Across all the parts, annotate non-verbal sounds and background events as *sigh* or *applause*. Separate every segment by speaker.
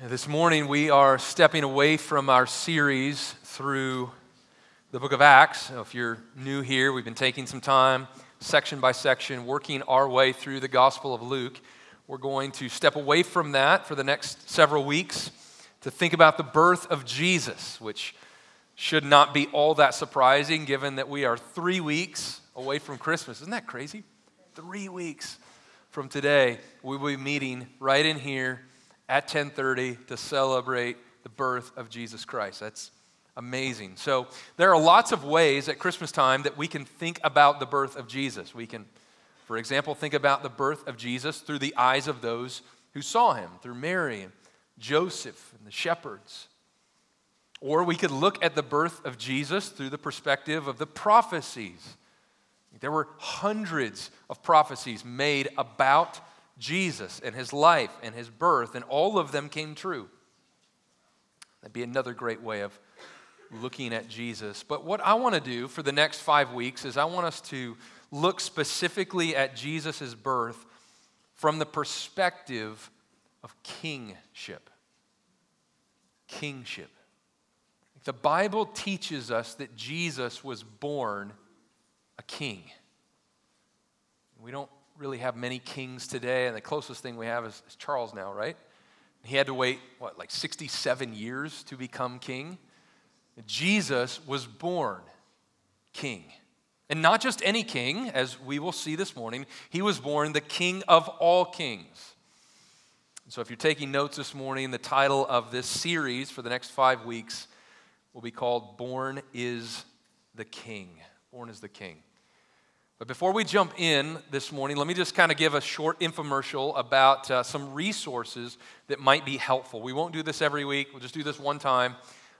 Speaker 1: This morning, we are stepping away from our series through the book of Acts. If you're new here, we've been taking some time, section by section, working our way through the Gospel of Luke. We're going to step away from that for the next several weeks to think about the birth of Jesus, which should not be all that surprising given that we are three weeks away from Christmas. Isn't that crazy? Three weeks from today, we will be meeting right in here at 10:30 to celebrate the birth of Jesus Christ. That's amazing. So there are lots of ways at Christmas time that we can think about the birth of Jesus. We can for example think about the birth of Jesus through the eyes of those who saw him, through Mary and Joseph and the shepherds. Or we could look at the birth of Jesus through the perspective of the prophecies. There were hundreds of prophecies made about Jesus and his life and his birth, and all of them came true. That'd be another great way of looking at Jesus. But what I want to do for the next five weeks is I want us to look specifically at Jesus' birth from the perspective of kingship. Kingship. The Bible teaches us that Jesus was born a king. We don't really have many kings today, and the closest thing we have is, is Charles now, right? He had to wait, what, like 67 years to become king? Jesus was born king. And not just any king, as we will see this morning, he was born the king of all kings. So if you're taking notes this morning, the title of this series for the next five weeks will be called Born is the King. Born is the King. But before we jump in this morning, let me just kind of give a short infomercial about uh, some resources that might be helpful. We won't do this every week, we'll just do this one time.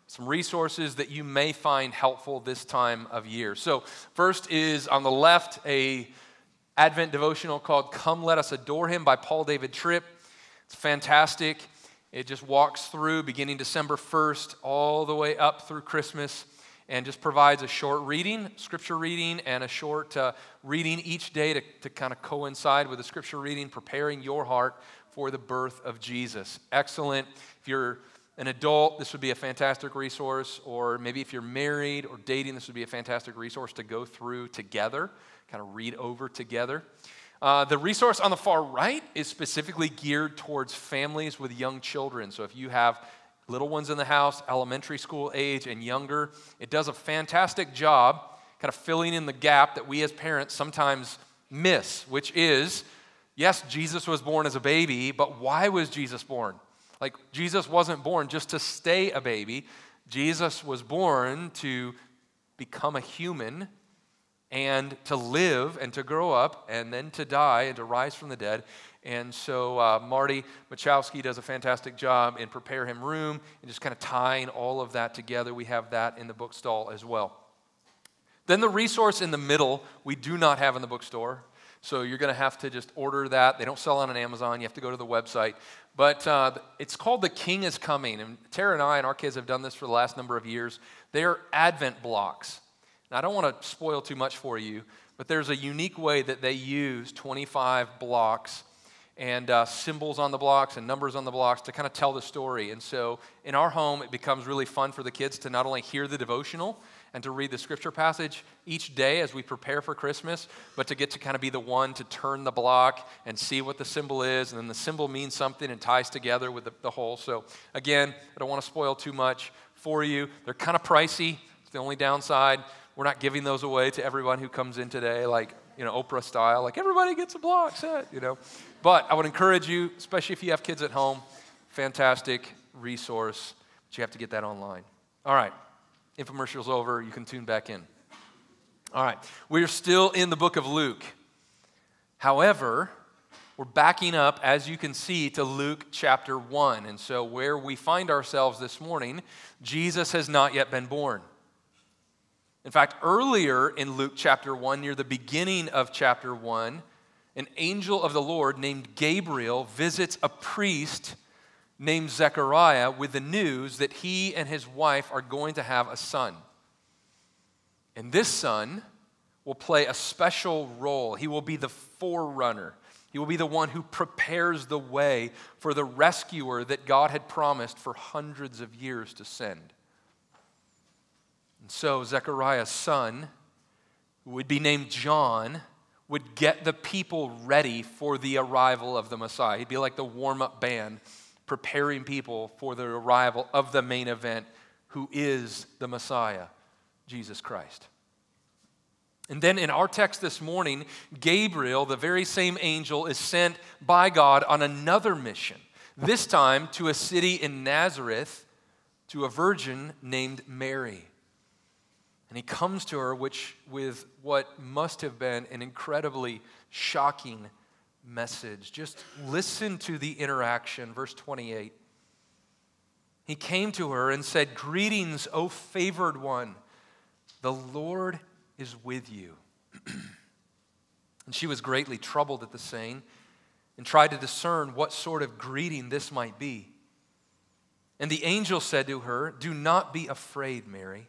Speaker 1: Some resources that you may find helpful this time of year. So, first is on the left a Advent devotional called Come Let Us Adore Him by Paul David Tripp. It's fantastic. It just walks through beginning December 1st all the way up through Christmas and just provides a short reading, scripture reading, and a short uh, reading each day to, to kind of coincide with the scripture reading, preparing your heart for the birth of Jesus. Excellent. If you're an adult, this would be a fantastic resource, or maybe if you're married or dating, this would be a fantastic resource to go through together, kind of read over together. Uh, the resource on the far right is specifically geared towards families with young children. So if you have little ones in the house, elementary school age and younger. It does a fantastic job kind of filling in the gap that we as parents sometimes miss, which is yes, Jesus was born as a baby, but why was Jesus born? Like, Jesus wasn't born just to stay a baby, Jesus was born to become a human and to live and to grow up and then to die and to rise from the dead and so uh, Marty Machowski does a fantastic job in Prepare Him Room and just kind of tying all of that together. We have that in the bookstall as well. Then the resource in the middle, we do not have in the bookstore. So you're going to have to just order that. They don't sell on Amazon. You have to go to the website. But uh, it's called The King is Coming. And Tara and I and our kids have done this for the last number of years. They are Advent blocks. Now, I don't want to spoil too much for you, but there's a unique way that they use 25 blocks and uh, symbols on the blocks and numbers on the blocks to kind of tell the story. And so in our home, it becomes really fun for the kids to not only hear the devotional and to read the scripture passage each day as we prepare for Christmas, but to get to kind of be the one to turn the block and see what the symbol is. And then the symbol means something and ties together with the, the whole. So again, I don't want to spoil too much for you. They're kind of pricey. It's the only downside. We're not giving those away to everyone who comes in today, like, you know, Oprah style, like everybody gets a block set, you know. But I would encourage you, especially if you have kids at home, fantastic resource, but you have to get that online. All right, infomercial's over. You can tune back in. All right, we're still in the book of Luke. However, we're backing up, as you can see, to Luke chapter 1. And so, where we find ourselves this morning, Jesus has not yet been born. In fact, earlier in Luke chapter 1, near the beginning of chapter 1, an angel of the Lord named Gabriel visits a priest named Zechariah with the news that he and his wife are going to have a son. And this son will play a special role. He will be the forerunner. He will be the one who prepares the way for the rescuer that God had promised for hundreds of years to send. And so, Zechariah's son, who would be named John, would get the people ready for the arrival of the Messiah. He'd be like the warm up band, preparing people for the arrival of the main event, who is the Messiah, Jesus Christ. And then in our text this morning, Gabriel, the very same angel, is sent by God on another mission, this time to a city in Nazareth to a virgin named Mary. And he comes to her which with what must have been an incredibly shocking message. Just listen to the interaction, verse 28. He came to her and said, Greetings, O favored one. The Lord is with you. *clears throat* and she was greatly troubled at the saying and tried to discern what sort of greeting this might be. And the angel said to her, Do not be afraid, Mary,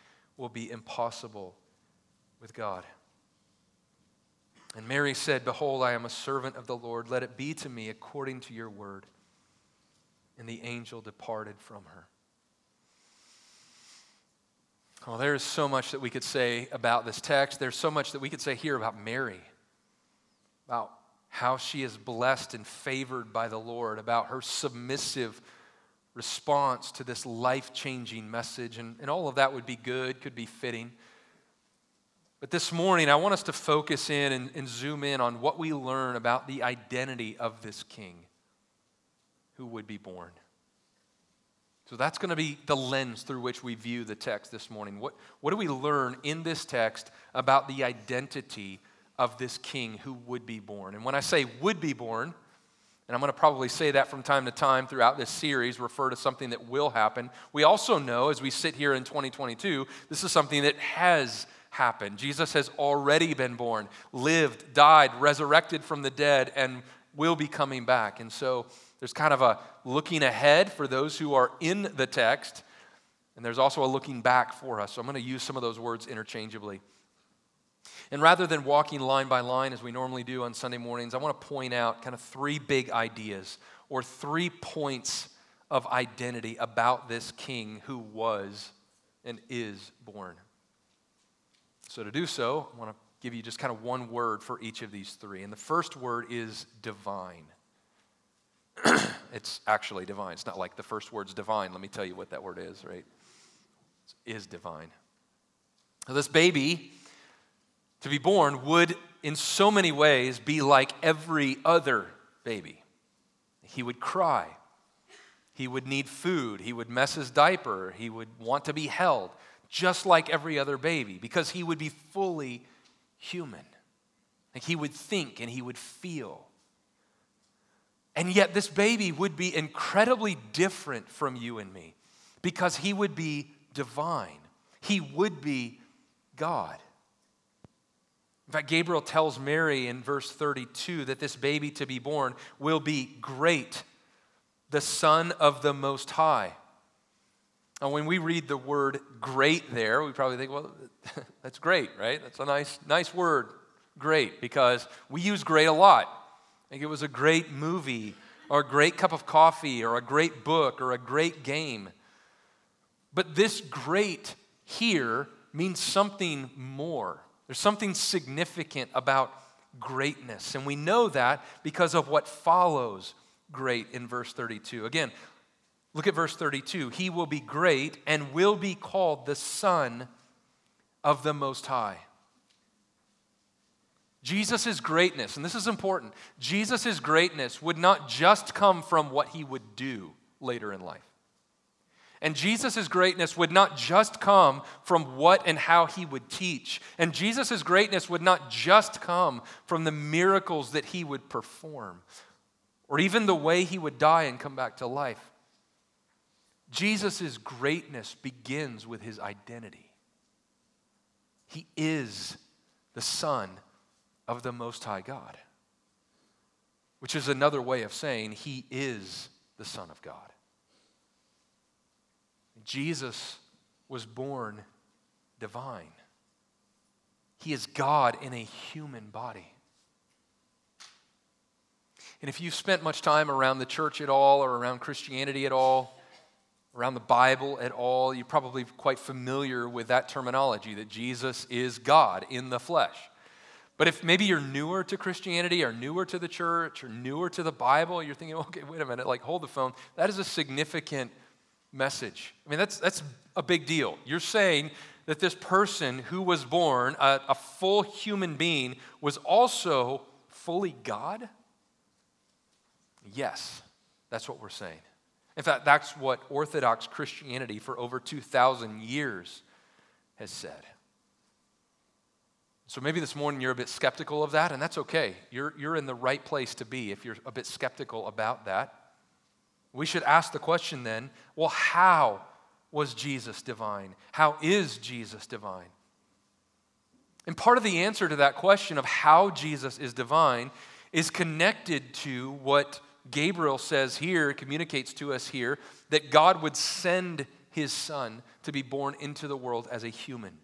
Speaker 1: will be impossible with God. And Mary said, Behold, I am a servant of the Lord. Let it be to me according to your word. And the angel departed from her. Well, there's so much that we could say about this text. There's so much that we could say here about Mary, about how she is blessed and favored by the Lord, about her submissive response to this life changing message. And, and all of that would be good, could be fitting. But this morning, I want us to focus in and, and zoom in on what we learn about the identity of this king who would be born. So that's going to be the lens through which we view the text this morning. What, what do we learn in this text about the identity of this king who would be born? And when I say would be born, and I'm going to probably say that from time to time throughout this series, refer to something that will happen. We also know, as we sit here in 2022, this is something that has happened. Jesus has already been born, lived, died, resurrected from the dead, and will be coming back. And so there's kind of a looking ahead for those who are in the text, and there's also a looking back for us. So I'm going to use some of those words interchangeably. And rather than walking line by line as we normally do on Sunday mornings, I want to point out kind of three big ideas or three points of identity about this king who was and is born. So, to do so, I want to give you just kind of one word for each of these three. And the first word is divine. *clears throat* it's actually divine. It's not like the first word's divine. Let me tell you what that word is, right? It is divine. This baby to be born would, in so many ways, be like every other baby. He would cry. He would need food. He would mess his diaper. He would want to be held, just like every other baby, because he would be fully human. Like he would think and he would feel. And yet, this baby would be incredibly different from you and me because he would be divine. He would be God. In fact, Gabriel tells Mary in verse 32 that this baby to be born will be great, the Son of the Most High. And when we read the word great there, we probably think, well, *laughs* that's great, right? That's a nice, nice word, great, because we use great a lot. Like it was a great movie, or a great cup of coffee, or a great book, or a great game. But this great here means something more. There's something significant about greatness. And we know that because of what follows great in verse 32. Again, look at verse 32. He will be great and will be called the Son of the Most High. Jesus' greatness, and this is important, Jesus' greatness would not just come from what he would do later in life. And Jesus' greatness would not just come from what and how he would teach. And Jesus' greatness would not just come from the miracles that he would perform or even the way he would die and come back to life. Jesus' greatness begins with his identity. He is the Son of the Most High God, which is another way of saying he is the Son of God. Jesus was born divine. He is God in a human body. And if you've spent much time around the church at all, or around Christianity at all, around the Bible at all, you're probably quite familiar with that terminology that Jesus is God in the flesh. But if maybe you're newer to Christianity or newer to the church or newer to the Bible, you're thinking, okay, wait a minute, like hold the phone. That is a significant message. I mean, that's, that's a big deal. You're saying that this person who was born, a, a full human being, was also fully God? Yes, that's what we're saying. In fact, that's what Orthodox Christianity for over 2,000 years has said. So maybe this morning you're a bit skeptical of that, and that's okay. You're, you're in the right place to be if you're a bit skeptical about that. We should ask the question then well, how was Jesus divine? How is Jesus divine? And part of the answer to that question of how Jesus is divine is connected to what Gabriel says here, communicates to us here, that God would send his son to be born into the world as a human.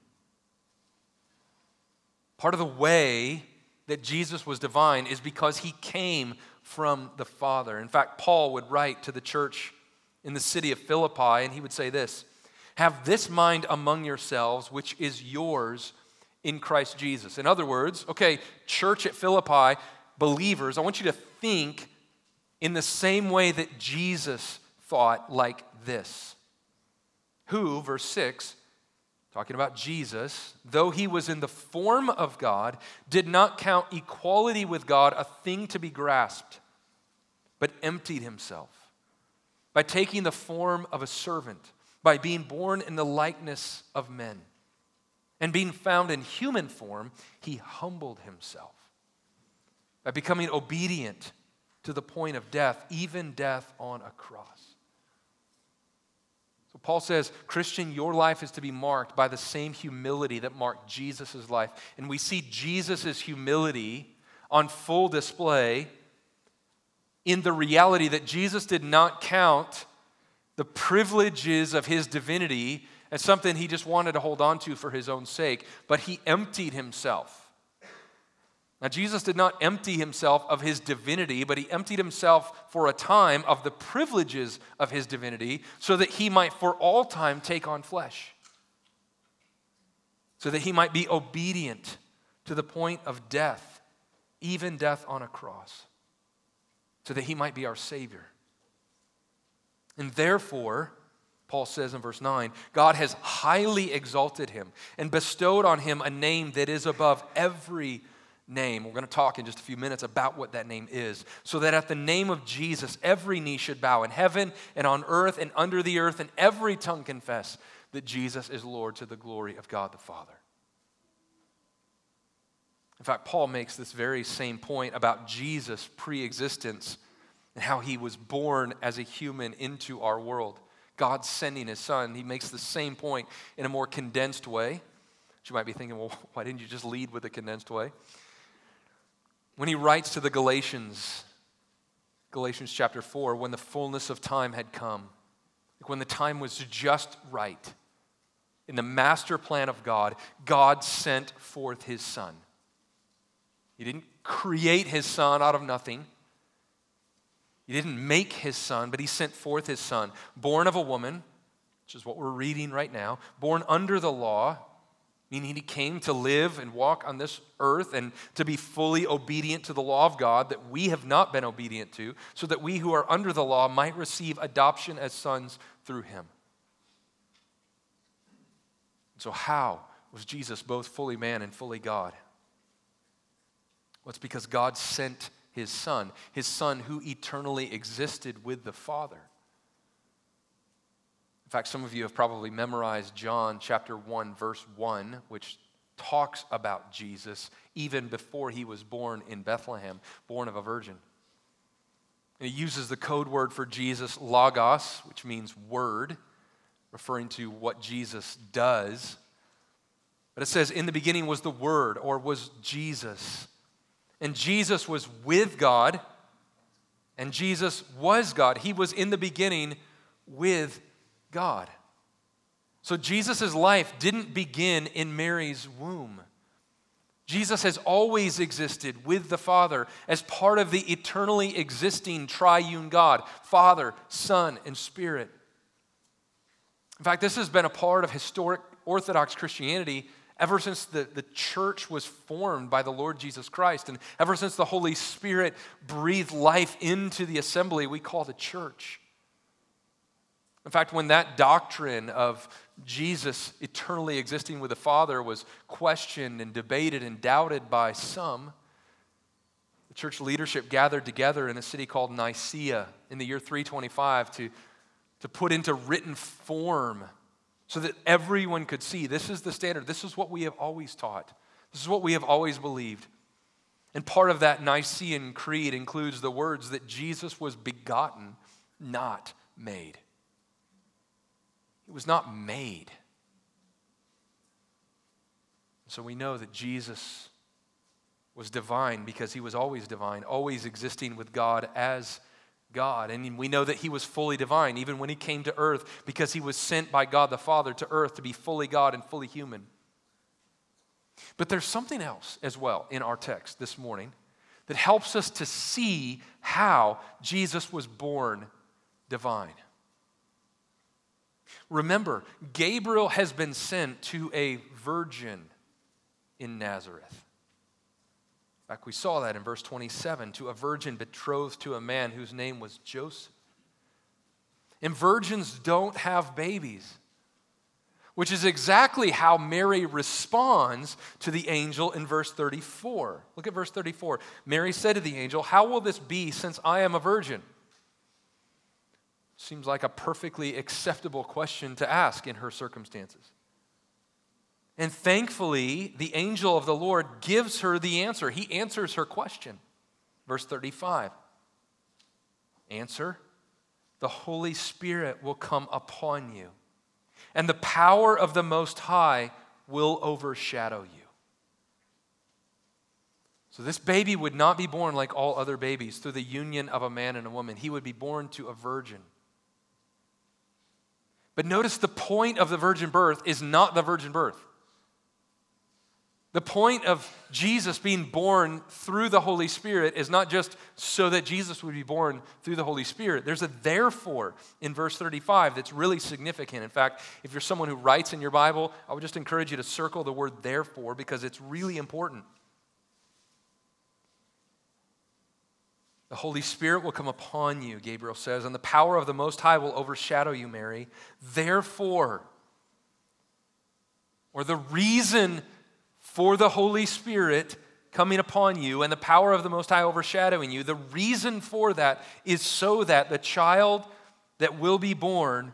Speaker 1: Part of the way that Jesus was divine is because he came from the Father. In fact, Paul would write to the church in the city of Philippi, and he would say this Have this mind among yourselves, which is yours in Christ Jesus. In other words, okay, church at Philippi, believers, I want you to think in the same way that Jesus thought like this. Who, verse 6, talking about Jesus, though he was in the form of God, did not count equality with God a thing to be grasped, but emptied himself by taking the form of a servant, by being born in the likeness of men. And being found in human form, he humbled himself by becoming obedient to the point of death, even death on a cross. Paul says, Christian, your life is to be marked by the same humility that marked Jesus' life. And we see Jesus' humility on full display in the reality that Jesus did not count the privileges of his divinity as something he just wanted to hold on to for his own sake, but he emptied himself. Now, Jesus did not empty himself of his divinity, but he emptied himself for a time of the privileges of his divinity so that he might for all time take on flesh, so that he might be obedient to the point of death, even death on a cross, so that he might be our Savior. And therefore, Paul says in verse 9, God has highly exalted him and bestowed on him a name that is above every name. We're going to talk in just a few minutes about what that name is. So that at the name of Jesus, every knee should bow in heaven and on earth and under the earth, and every tongue confess that Jesus is Lord to the glory of God the Father. In fact, Paul makes this very same point about Jesus' pre existence and how he was born as a human into our world. God sending his son. He makes the same point in a more condensed way. You might be thinking, well, *laughs* why didn't you just lead with a condensed way? When he writes to the Galatians, Galatians chapter 4, when the fullness of time had come, when the time was just right, in the master plan of God, God sent forth his son. He didn't create his son out of nothing. He didn't make his son, but he sent forth his son, born of a woman, which is what we're reading right now, born under the law, meaning he came to live and walk on this earth and to be fully obedient to the law of God that we have not been obedient to, so that we who are under the law might receive adoption as sons through him. So, how was Jesus both fully man and fully God? Well, it's because God sent his Son, his Son who eternally existed with the Father. In fact, some of you have probably memorized John chapter 1, verse 1, which talks about Jesus even before he was born in Bethlehem, born of a virgin. And he uses the code word for Jesus, logos, which means word, referring to what Jesus does. But it says, in the beginning was the Word, or was Jesus. And Jesus was with God, and Jesus was God. He was in the beginning with God. So Jesus' life didn't begin in Mary's womb. Jesus has always existed with the Father as part of the eternally existing triune God Father, Son, and Spirit. In fact, this has been a part of historic Orthodox Christianity ever since the, the church was formed by the Lord Jesus Christ, and ever since the Holy Spirit breathed life into the assembly we call the church. In fact, when that doctrine of Jesus eternally existing with the Father was questioned and debated and doubted by some, the church leadership gathered together in a city called Nicaea in the year 325 to, to put into written form so that everyone could see this is the standard, this is what we have always taught, this is what we have always believed. And part of that Nicene creed includes the words that Jesus was begotten, not made. It was not made. So we know that Jesus was divine because he was always divine, always existing with God as God. And we know that he was fully divine even when he came to earth because he was sent by God the Father to earth to be fully God and fully human. But there's something else as well in our text this morning that helps us to see how Jesus was born divine. Remember, Gabriel has been sent to a virgin in Nazareth. In fact, we saw that in verse 27 to a virgin betrothed to a man whose name was Joseph. And virgins don't have babies, which is exactly how Mary responds to the angel in verse 34. Look at verse 34. Mary said to the angel, How will this be since I am a virgin? Seems like a perfectly acceptable question to ask in her circumstances. And thankfully, the angel of the Lord gives her the answer. He answers her question. Verse 35 Answer The Holy Spirit will come upon you, and the power of the Most High will overshadow you. So, this baby would not be born like all other babies through the union of a man and a woman. He would be born to a virgin. But notice the point of the virgin birth is not the virgin birth. The point of Jesus being born through the Holy Spirit is not just so that Jesus would be born through the Holy Spirit. There's a therefore in verse 35 that's really significant. In fact, if you're someone who writes in your Bible, I would just encourage you to circle the word therefore because it's really important. The Holy Spirit will come upon you, Gabriel says, and the power of the Most High will overshadow you, Mary. Therefore, or the reason for the Holy Spirit coming upon you and the power of the Most High overshadowing you, the reason for that is so that the child that will be born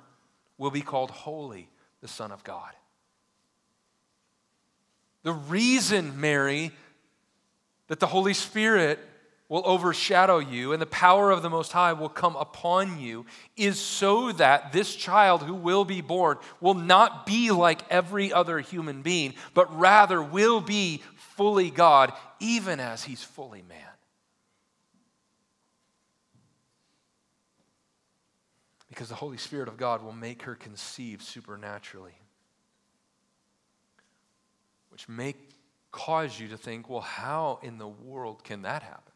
Speaker 1: will be called holy, the Son of God. The reason, Mary, that the Holy Spirit will overshadow you and the power of the Most High will come upon you is so that this child who will be born will not be like every other human being, but rather will be fully God, even as he's fully man. Because the Holy Spirit of God will make her conceive supernaturally, which may cause you to think, well, how in the world can that happen?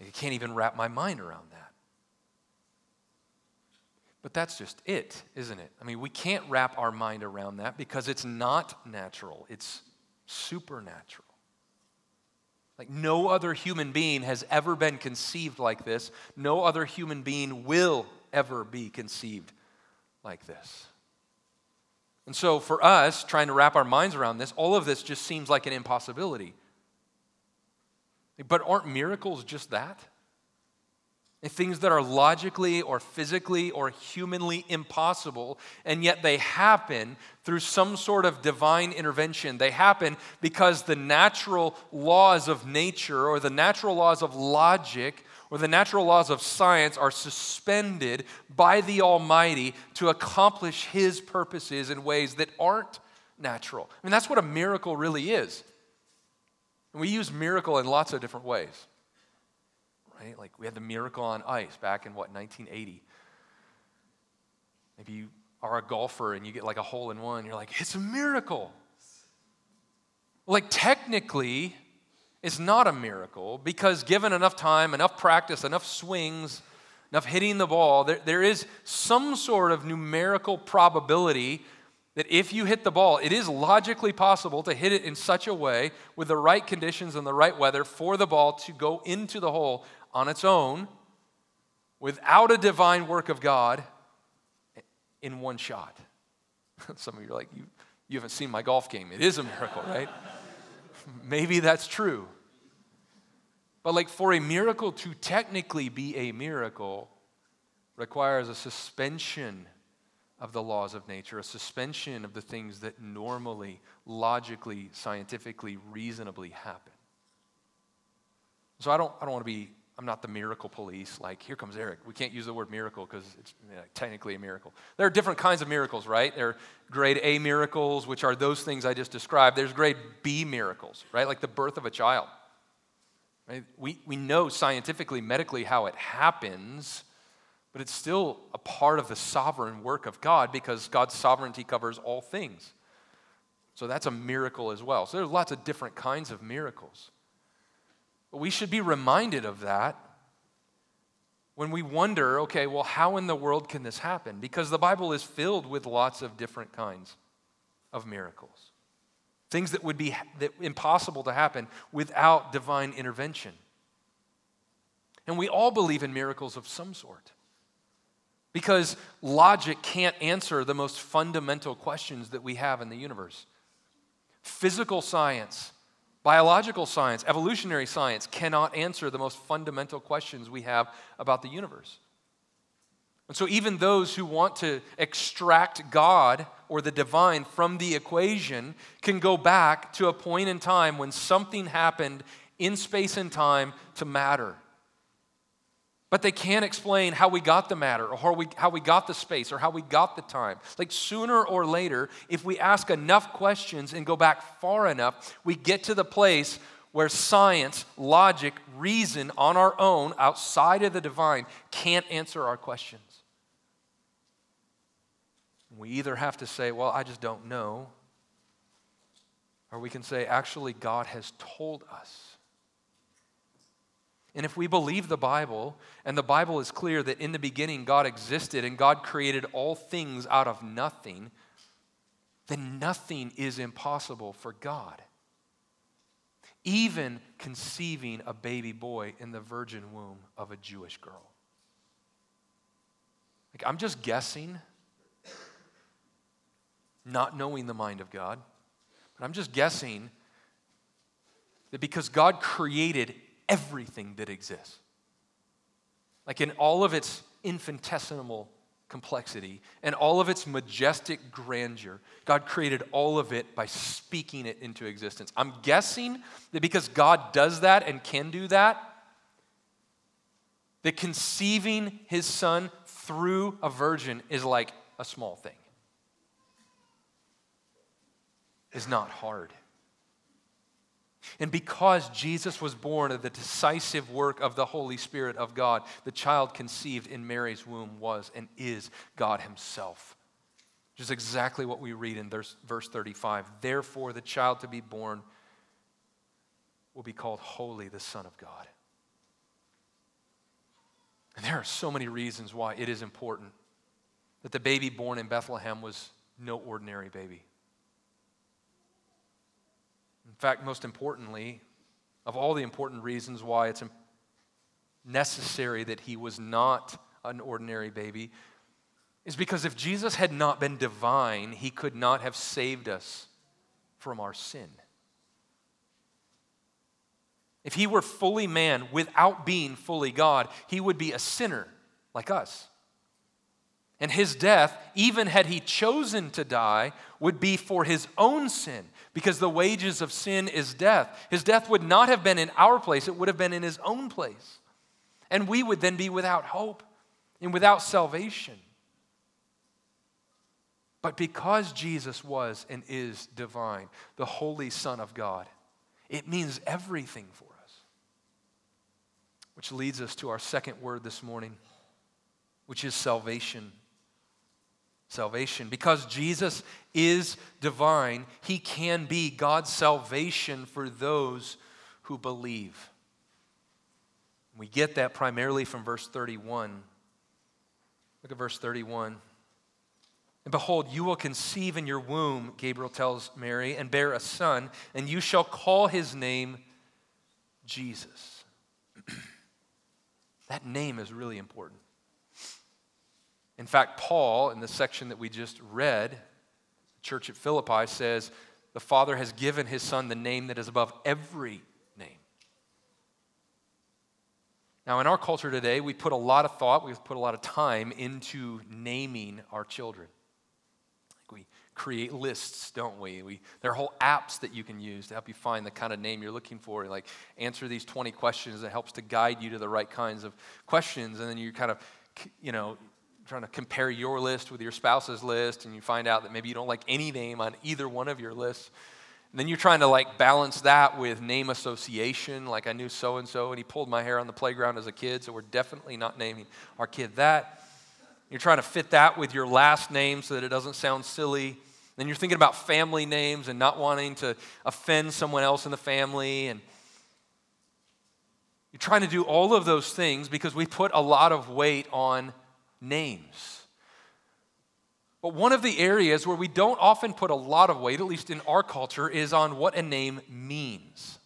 Speaker 1: I can't even wrap my mind around that. But that's just it, isn't it? I mean, we can't wrap our mind around that because it's not natural, it's supernatural. Like, no other human being has ever been conceived like this. No other human being will ever be conceived like this. And so, for us, trying to wrap our minds around this, all of this just seems like an impossibility. But aren't miracles just that? things that are logically or physically or humanly impossible, and yet they happen through some sort of divine intervention. They happen because the natural laws of nature or the natural laws of logic or the natural laws of science are suspended by the Almighty to accomplish His purposes in ways that aren't natural. I mean, that's what a miracle really is. And we use miracle in lots of different ways right? Like we had the miracle on ice back in what, 1980. Maybe you are a golfer and you get like a hole in one, you're like, it's a miracle. Like technically, it's not a miracle because given enough time, enough practice, enough swings, enough hitting the ball, there, there is some sort of numerical probability that if you hit the ball, it is logically possible to hit it in such a way with the right conditions and the right weather for the ball to go into the hole on its own without a divine work of God in one shot. *laughs* Some of you are like, you, you haven't seen my golf game. It is a miracle, right? *laughs* Maybe that's true. But, like, for a miracle to technically be a miracle requires a suspension of the laws of nature, a suspension of the things that normally, logically, scientifically, reasonably happen. So I don't, I don't want to be I'm not the miracle police. Like, here comes Eric. We can't use the word miracle because it's technically a miracle. There are different kinds of miracles, right? There are grade A miracles, which are those things I just described. There's grade B miracles, right? Like the birth of a child. Right? We, we know scientifically, medically how it happens, but it's still a part of the sovereign work of God because God's sovereignty covers all things. So that's a miracle as well. So there's lots of different kinds of miracles. But we should be reminded of that when we wonder, okay, well, how in the world can this happen? Because the Bible is filled with lots of different kinds of miracles. Things that would be that impossible to happen without divine intervention. And we all believe in miracles of some sort. Because logic can't answer the most fundamental questions that we have in the universe. Physical science Biological science, evolutionary science cannot answer the most fundamental questions we have about the universe. And so, even those who want to extract God or the divine from the equation can go back to a point in time when something happened in space and time to matter but they can't explain how we got the matter or how we, how we got the space or how we got the time. Like sooner or later, if we ask enough questions and go back far enough, we get to the place where science, logic, reason on our own, outside of the divine, can't answer our questions. We either have to say, Well, I just don't know, or we can say, Actually, God has told us. And if we believe the Bible, and the Bible is clear that in the beginning God existed and God created all things out of nothing, then nothing is impossible for God. Even conceiving a baby boy in the virgin womb of a Jewish girl. Like, I'm just guessing, not knowing the mind of God, but I'm just guessing that because God created everything that exists. Like in all of its infinitesimal complexity and all of its majestic grandeur, God created all of it by speaking it into existence. I'm guessing that because God does that and can do that, that conceiving his son through a virgin is like a small thing. Is not hard. And because Jesus was born of the decisive work of the Holy Spirit of God, the child conceived in Mary's womb was and is God Himself. Which is exactly what we read in verse, 35. Therefore, the child to be born will be called Holy, the Son of God. And there are so many reasons why it is important that the baby born in Bethlehem was no ordinary baby. In fact, most importantly, of all the important reasons why it's necessary that he was not an ordinary baby, is because if Jesus had not been divine, he could not have saved us from our sin. If he were fully man without being fully God, he would be a sinner like us. And his death, even had he chosen to die, would be for his own sin, because the wages of sin is death. His death would not have been in our place, it would have been in his own place. And we would then be without hope and without salvation. But because Jesus was and is divine, the Holy Son of God, it means everything for us. Which leads us to our second word this morning, which is salvation. Salvation. Because Jesus is divine, he can be God's salvation for those who believe. We get that primarily from verse 31. Look at verse 31. And behold, you will conceive in your womb, Gabriel tells Mary, and bear a son, and you shall call his name Jesus. *clears throat* that name is really important. In fact, Paul, in the section that we just read, church at Philippi says, the Father has given his Son the name that is above every name. Now, in our culture today, we put a lot of thought, we put a lot of time into naming our children Like we create lists, don't we? we? There are whole apps that you can use to help you find the kind of name you're looking for. Like answer these 20 questions that helps to guide you to the right kinds of questions. And then you kind of, you know, trying to compare your list with your spouse's list and you find out that maybe you don't like any name on either one of your lists. And then you're trying to like balance that with name association. Like I knew so and so and he pulled my hair on the playground as a kid, so we're definitely not naming our kid that. You're trying to fit that with your last name so that it doesn't sound silly. Then you're thinking about family names and not wanting to offend someone else in the family. And you're trying to do all of those things because we put a lot of weight on names. But one of the areas where we don't often put a lot of weight, at least in our culture, is on what a name means.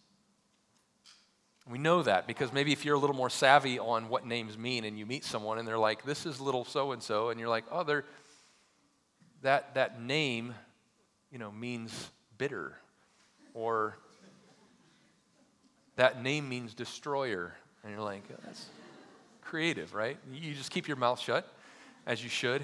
Speaker 1: We know that because maybe if you're a little more savvy on what names mean and you meet someone and they're like, this is little so and so, and you're like, oh, they're, that, that name, you know, means bitter. Or that name means destroyer. And you're like, oh, that's creative, right? You just keep your mouth shut, as you should.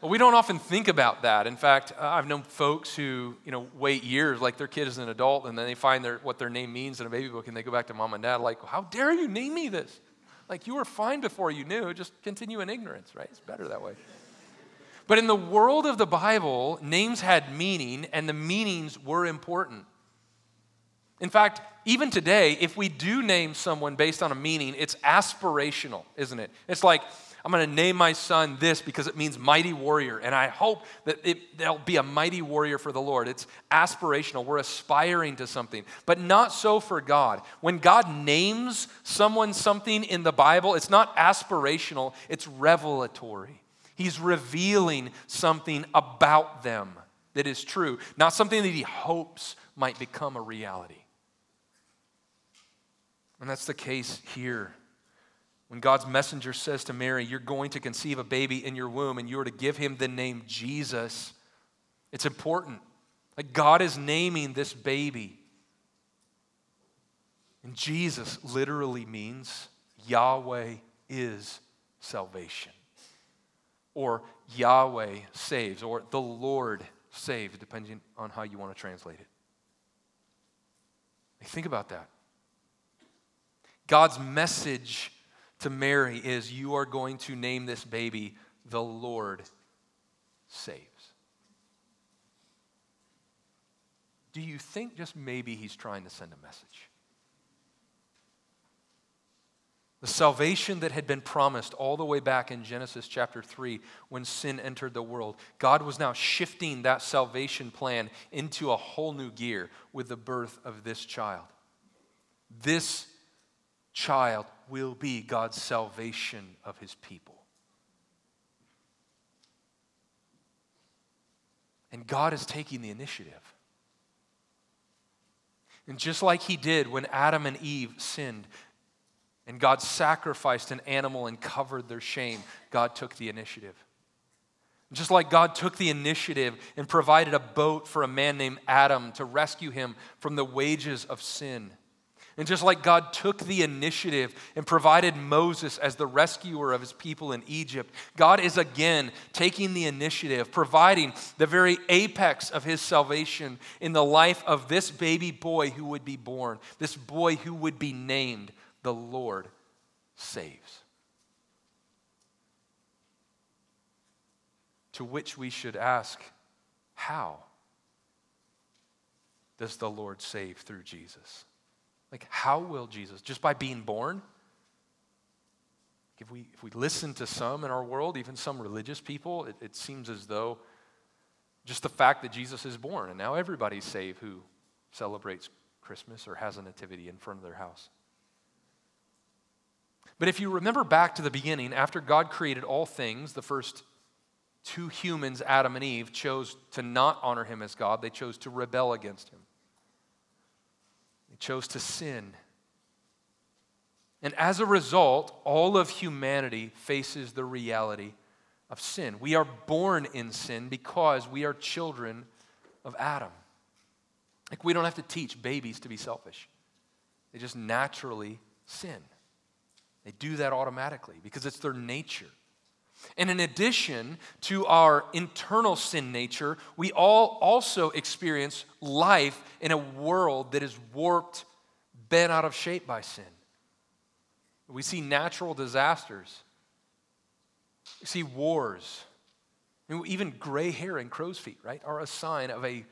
Speaker 1: Well, we don't often think about that. In fact, uh, I've known folks who, you know, wait years, like their kid is an adult, and then they find their, what their name means in a baby book, and they go back to mom and dad, like, how dare you name me this? Like, you were fine before you knew. Just continue in ignorance, right? It's better that way. But in the world of the Bible, names had meaning, and the meanings were important. In fact, even today, if we do name someone based on a meaning, it's aspirational, isn't it? It's like, I'm going to name my son this because it means mighty warrior. And I hope that it, there'll be a mighty warrior for the Lord. It's aspirational. We're aspiring to something, but not so for God. When God names someone something in the Bible, it's not aspirational, it's revelatory. He's revealing something about them that is true, not something that he hopes might become a reality. And that's the case here. When God's messenger says to Mary, You're going to conceive a baby in your womb and you're to give him the name Jesus, it's important. Like God is naming this baby. And Jesus literally means Yahweh is salvation. Or Yahweh saves, or the Lord saves, depending on how you want to translate it. Think about that. God's message to Mary is you are going to name this baby the Lord saves. Do you think just maybe he's trying to send a message? The salvation that had been promised all the way back in Genesis chapter 3 when sin entered the world, God was now shifting that salvation plan into a whole new gear with the birth of this child. This child will be God's salvation of his people. And God is taking the initiative. And just like he did when Adam and Eve sinned, and God sacrificed an animal and covered their shame, God took the initiative. Just like God took the initiative and provided a boat for a man named Adam to rescue him from the wages of sin. And just like God took the initiative and provided Moses as the rescuer of his people in Egypt, God is again taking the initiative, providing the very apex of his salvation in the life of this baby boy who would be born, this boy who would be named the Lord saves. To which we should ask, how does the Lord save through Jesus? Like, how will Jesus? Just by being born? If we, if we listen to some in our world, even some religious people, it, it seems as though just the fact that Jesus is born, and now everybody's saved who celebrates Christmas or has a nativity in front of their house. But if you remember back to the beginning, after God created all things, the first two humans, Adam and Eve, chose to not honor him as God. They chose to rebel against him, chose to sin. And as a result, all of humanity faces the reality of sin. We are born in sin because we are children of Adam. Like, we don't have to teach babies to be selfish, they just naturally sin. They do that automatically because it's their nature. And in addition to our internal sin nature, we all also experience life in a world that is warped, bent out of shape by sin. We see natural disasters, we see wars, even gray hair and crow's feet, right, are a sign of a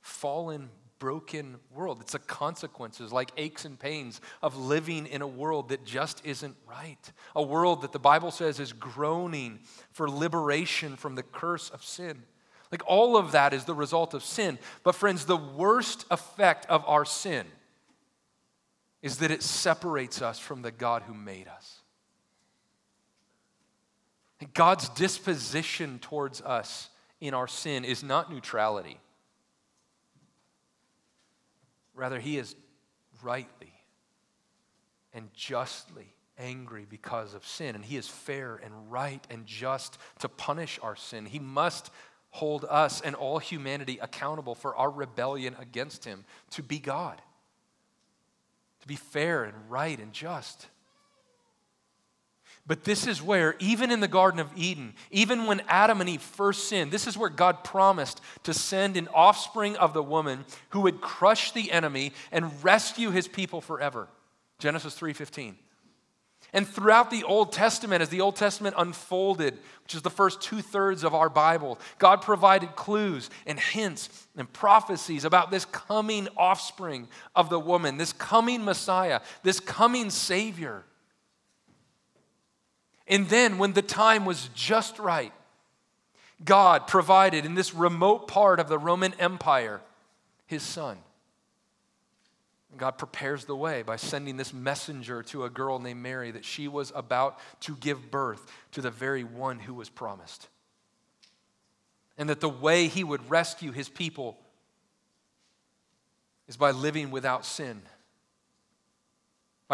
Speaker 1: fallen broken world. It's the consequences, like aches and pains, of living in a world that just isn't right. A world that the Bible says is groaning for liberation from the curse of sin. Like all of that is the result of sin. But, friends, the worst effect of our sin is that it separates us from the God who made us. God's disposition towards us in our sin is not neutrality. Rather, he is rightly and justly angry because of sin, and he is fair and right and just to punish our sin. He must hold us and all humanity accountable for our rebellion against him to be God, to be fair and right and just. But this is where, even in the Garden of Eden, even when Adam and Eve first sinned, this is where God promised to send an offspring of the woman who would crush the enemy and rescue his people forever. Genesis 3:15. And throughout the Old Testament, as the Old Testament unfolded, which is the first two thirds of our Bible, God provided clues and hints and prophecies about this coming offspring of the woman, this coming Messiah, this coming Savior. And then, when the time was just right, God provided in this remote part of the Roman Empire his son. God prepares the way by sending this messenger to a girl named Mary that she was about to give birth to the very one who was promised. And that the way he would rescue his people is by living without sin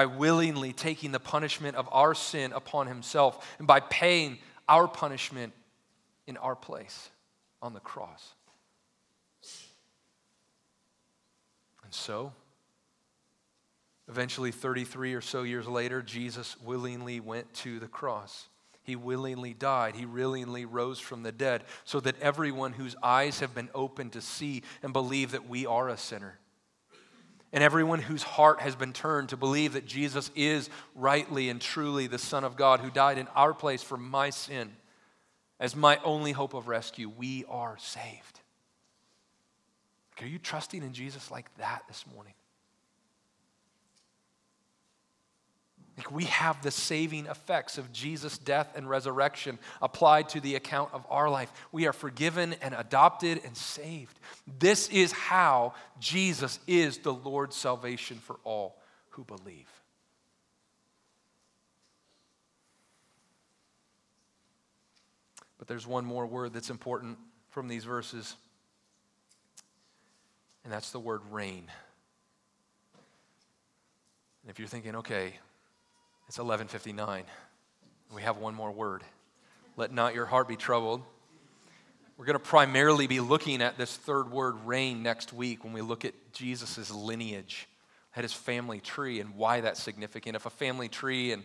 Speaker 1: by willingly taking the punishment of our sin upon himself and by paying our punishment in our place on the cross. And so, eventually, 33 or so years later, Jesus willingly went to the cross. He willingly died. He willingly rose from the dead so that everyone whose eyes have been opened to see and believe that we are a sinner and everyone whose heart has been turned to believe that Jesus is rightly and truly the Son of God who died in our place for my sin as my only hope of rescue, we are saved. Are you trusting in Jesus like that this morning? Like we have the saving effects of Jesus' death and resurrection applied to the account of our life. We are forgiven and adopted and saved. This is how Jesus is the Lord's salvation for all who believe. But there's one more word that's important from these verses. and that's the word reign. And if you're thinking, okay, it's 11:59, we have one more word. Let not your heart be troubled. We're going to primarily be looking at this third word, reign, next week when we look at Jesus' lineage, at his family tree, and why that's significant. If a family tree and,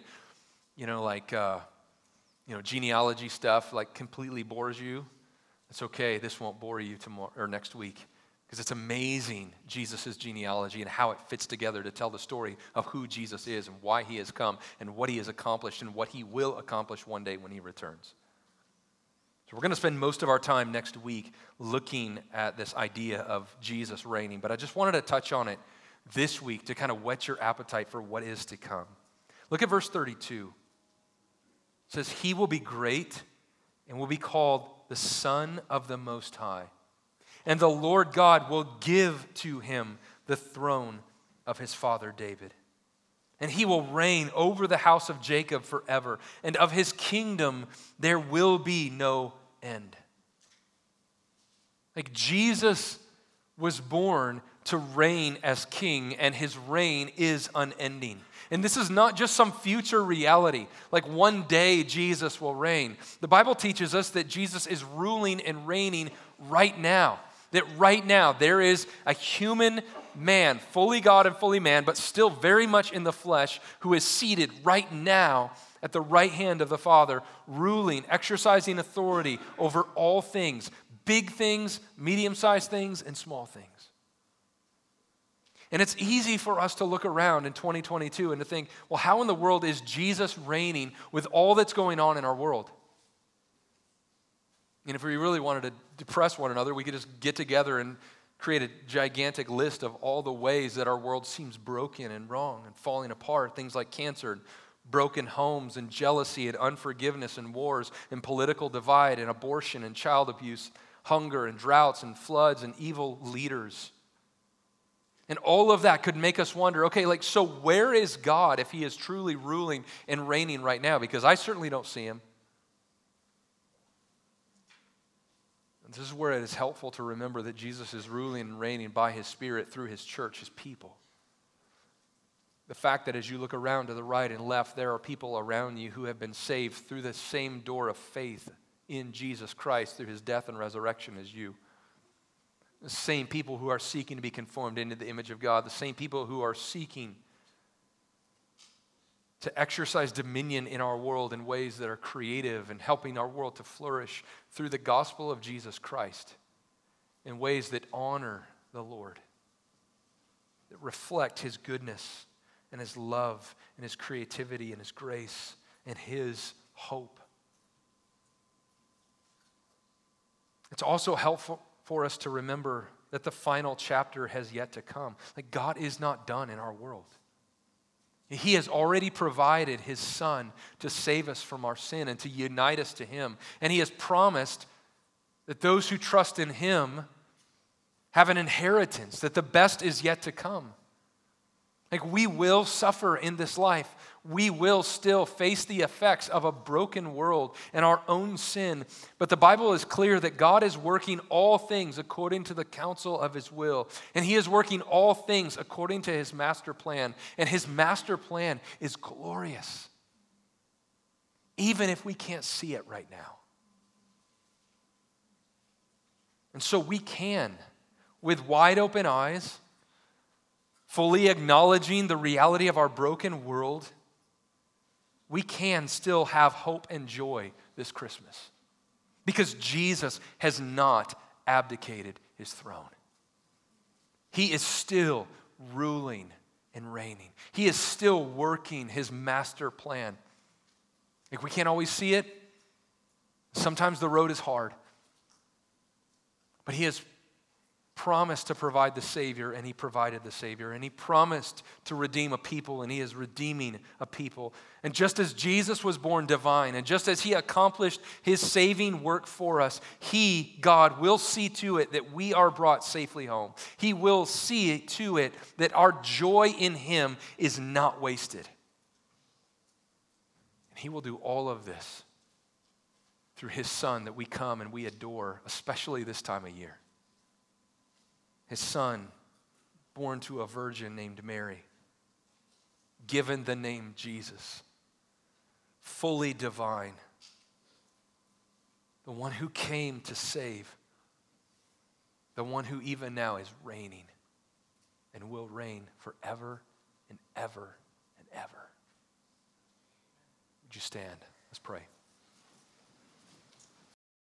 Speaker 1: you know, like, uh, you know, genealogy stuff, like, completely bores you, it's okay. This won't bore you tomorrow or next week because it's amazing Jesus' genealogy and how it fits together to tell the story of who Jesus is and why he has come and what he has accomplished and what he will accomplish one day when he returns. So, we're going to spend most of our time next week looking at this idea of Jesus reigning, but I just wanted to touch on it this week to kind of whet your appetite for what is to come. Look at verse 32. It says, He will be great and will be called the Son of the Most High and the Lord God will give to him the throne of his father David. And he will reign over the house of Jacob forever, and of his kingdom there will be no end. Like Jesus was born to reign as king, and his reign is unending. And this is not just some future reality, like one day Jesus will reign. The Bible teaches us that Jesus is ruling and reigning right now. That right now there is a human man, fully God and fully man, but still very much in the flesh, who is seated right now at the right hand of the Father, ruling, exercising authority over all things big things, medium sized things, and small things. And it's easy for us to look around in 2022 and to think, well, how in the world is Jesus reigning with all that's going on in our world? And if we really wanted to depress one another, we could just get together and create a gigantic list of all the ways that our world seems broken and wrong and falling apart. Things like cancer and broken homes and jealousy and unforgiveness and wars and political divide and abortion and child abuse, hunger and droughts and floods and evil leaders. And all of that could make us wonder okay, like, so where is God if He is truly ruling and reigning right now? Because I certainly don't see Him. This is where it is helpful to remember that Jesus is ruling and reigning by his Spirit through his church, his people. The fact that as you look around to the right and left, there are people around you who have been saved through the same door of faith in Jesus Christ through his death and resurrection as you. The same people who are seeking to be conformed into the image of God, the same people who are seeking to exercise dominion in our world in ways that are creative and helping our world to flourish through the gospel of Jesus Christ in ways that honor the Lord, that reflect His goodness and His love and His creativity and His grace and His hope. It's also helpful for us to remember that the final chapter has yet to come. Like, God is not done in our world. He has already provided His Son to save us from our sin and to unite us to Him. And He has promised that those who trust in Him have an inheritance, that the best is yet to come. Like we will suffer in this life. We will still face the effects of a broken world and our own sin. But the Bible is clear that God is working all things according to the counsel of his will. And he is working all things according to his master plan. And his master plan is glorious, even if we can't see it right now. And so we can, with wide open eyes, fully acknowledging the reality of our broken world, we can still have hope and joy this Christmas because Jesus has not abdicated his throne. He is still ruling and reigning, he is still working his master plan. If we can't always see it, sometimes the road is hard. But he has promised to provide the Savior, and He provided the Savior. And He promised to redeem a people, and He is redeeming a people. And just as Jesus was born divine, and just as He accomplished His saving work for us, He, God, will see to it that we are brought safely home. He will see to it that our joy in Him is not wasted. And He will do all of this through His Son that we come and we adore, especially this time of year. His son, born to a virgin named Mary, given the name Jesus, fully divine, the one who came to save, the one who even now is reigning and will reign forever and ever and ever. Would you stand? Let's pray.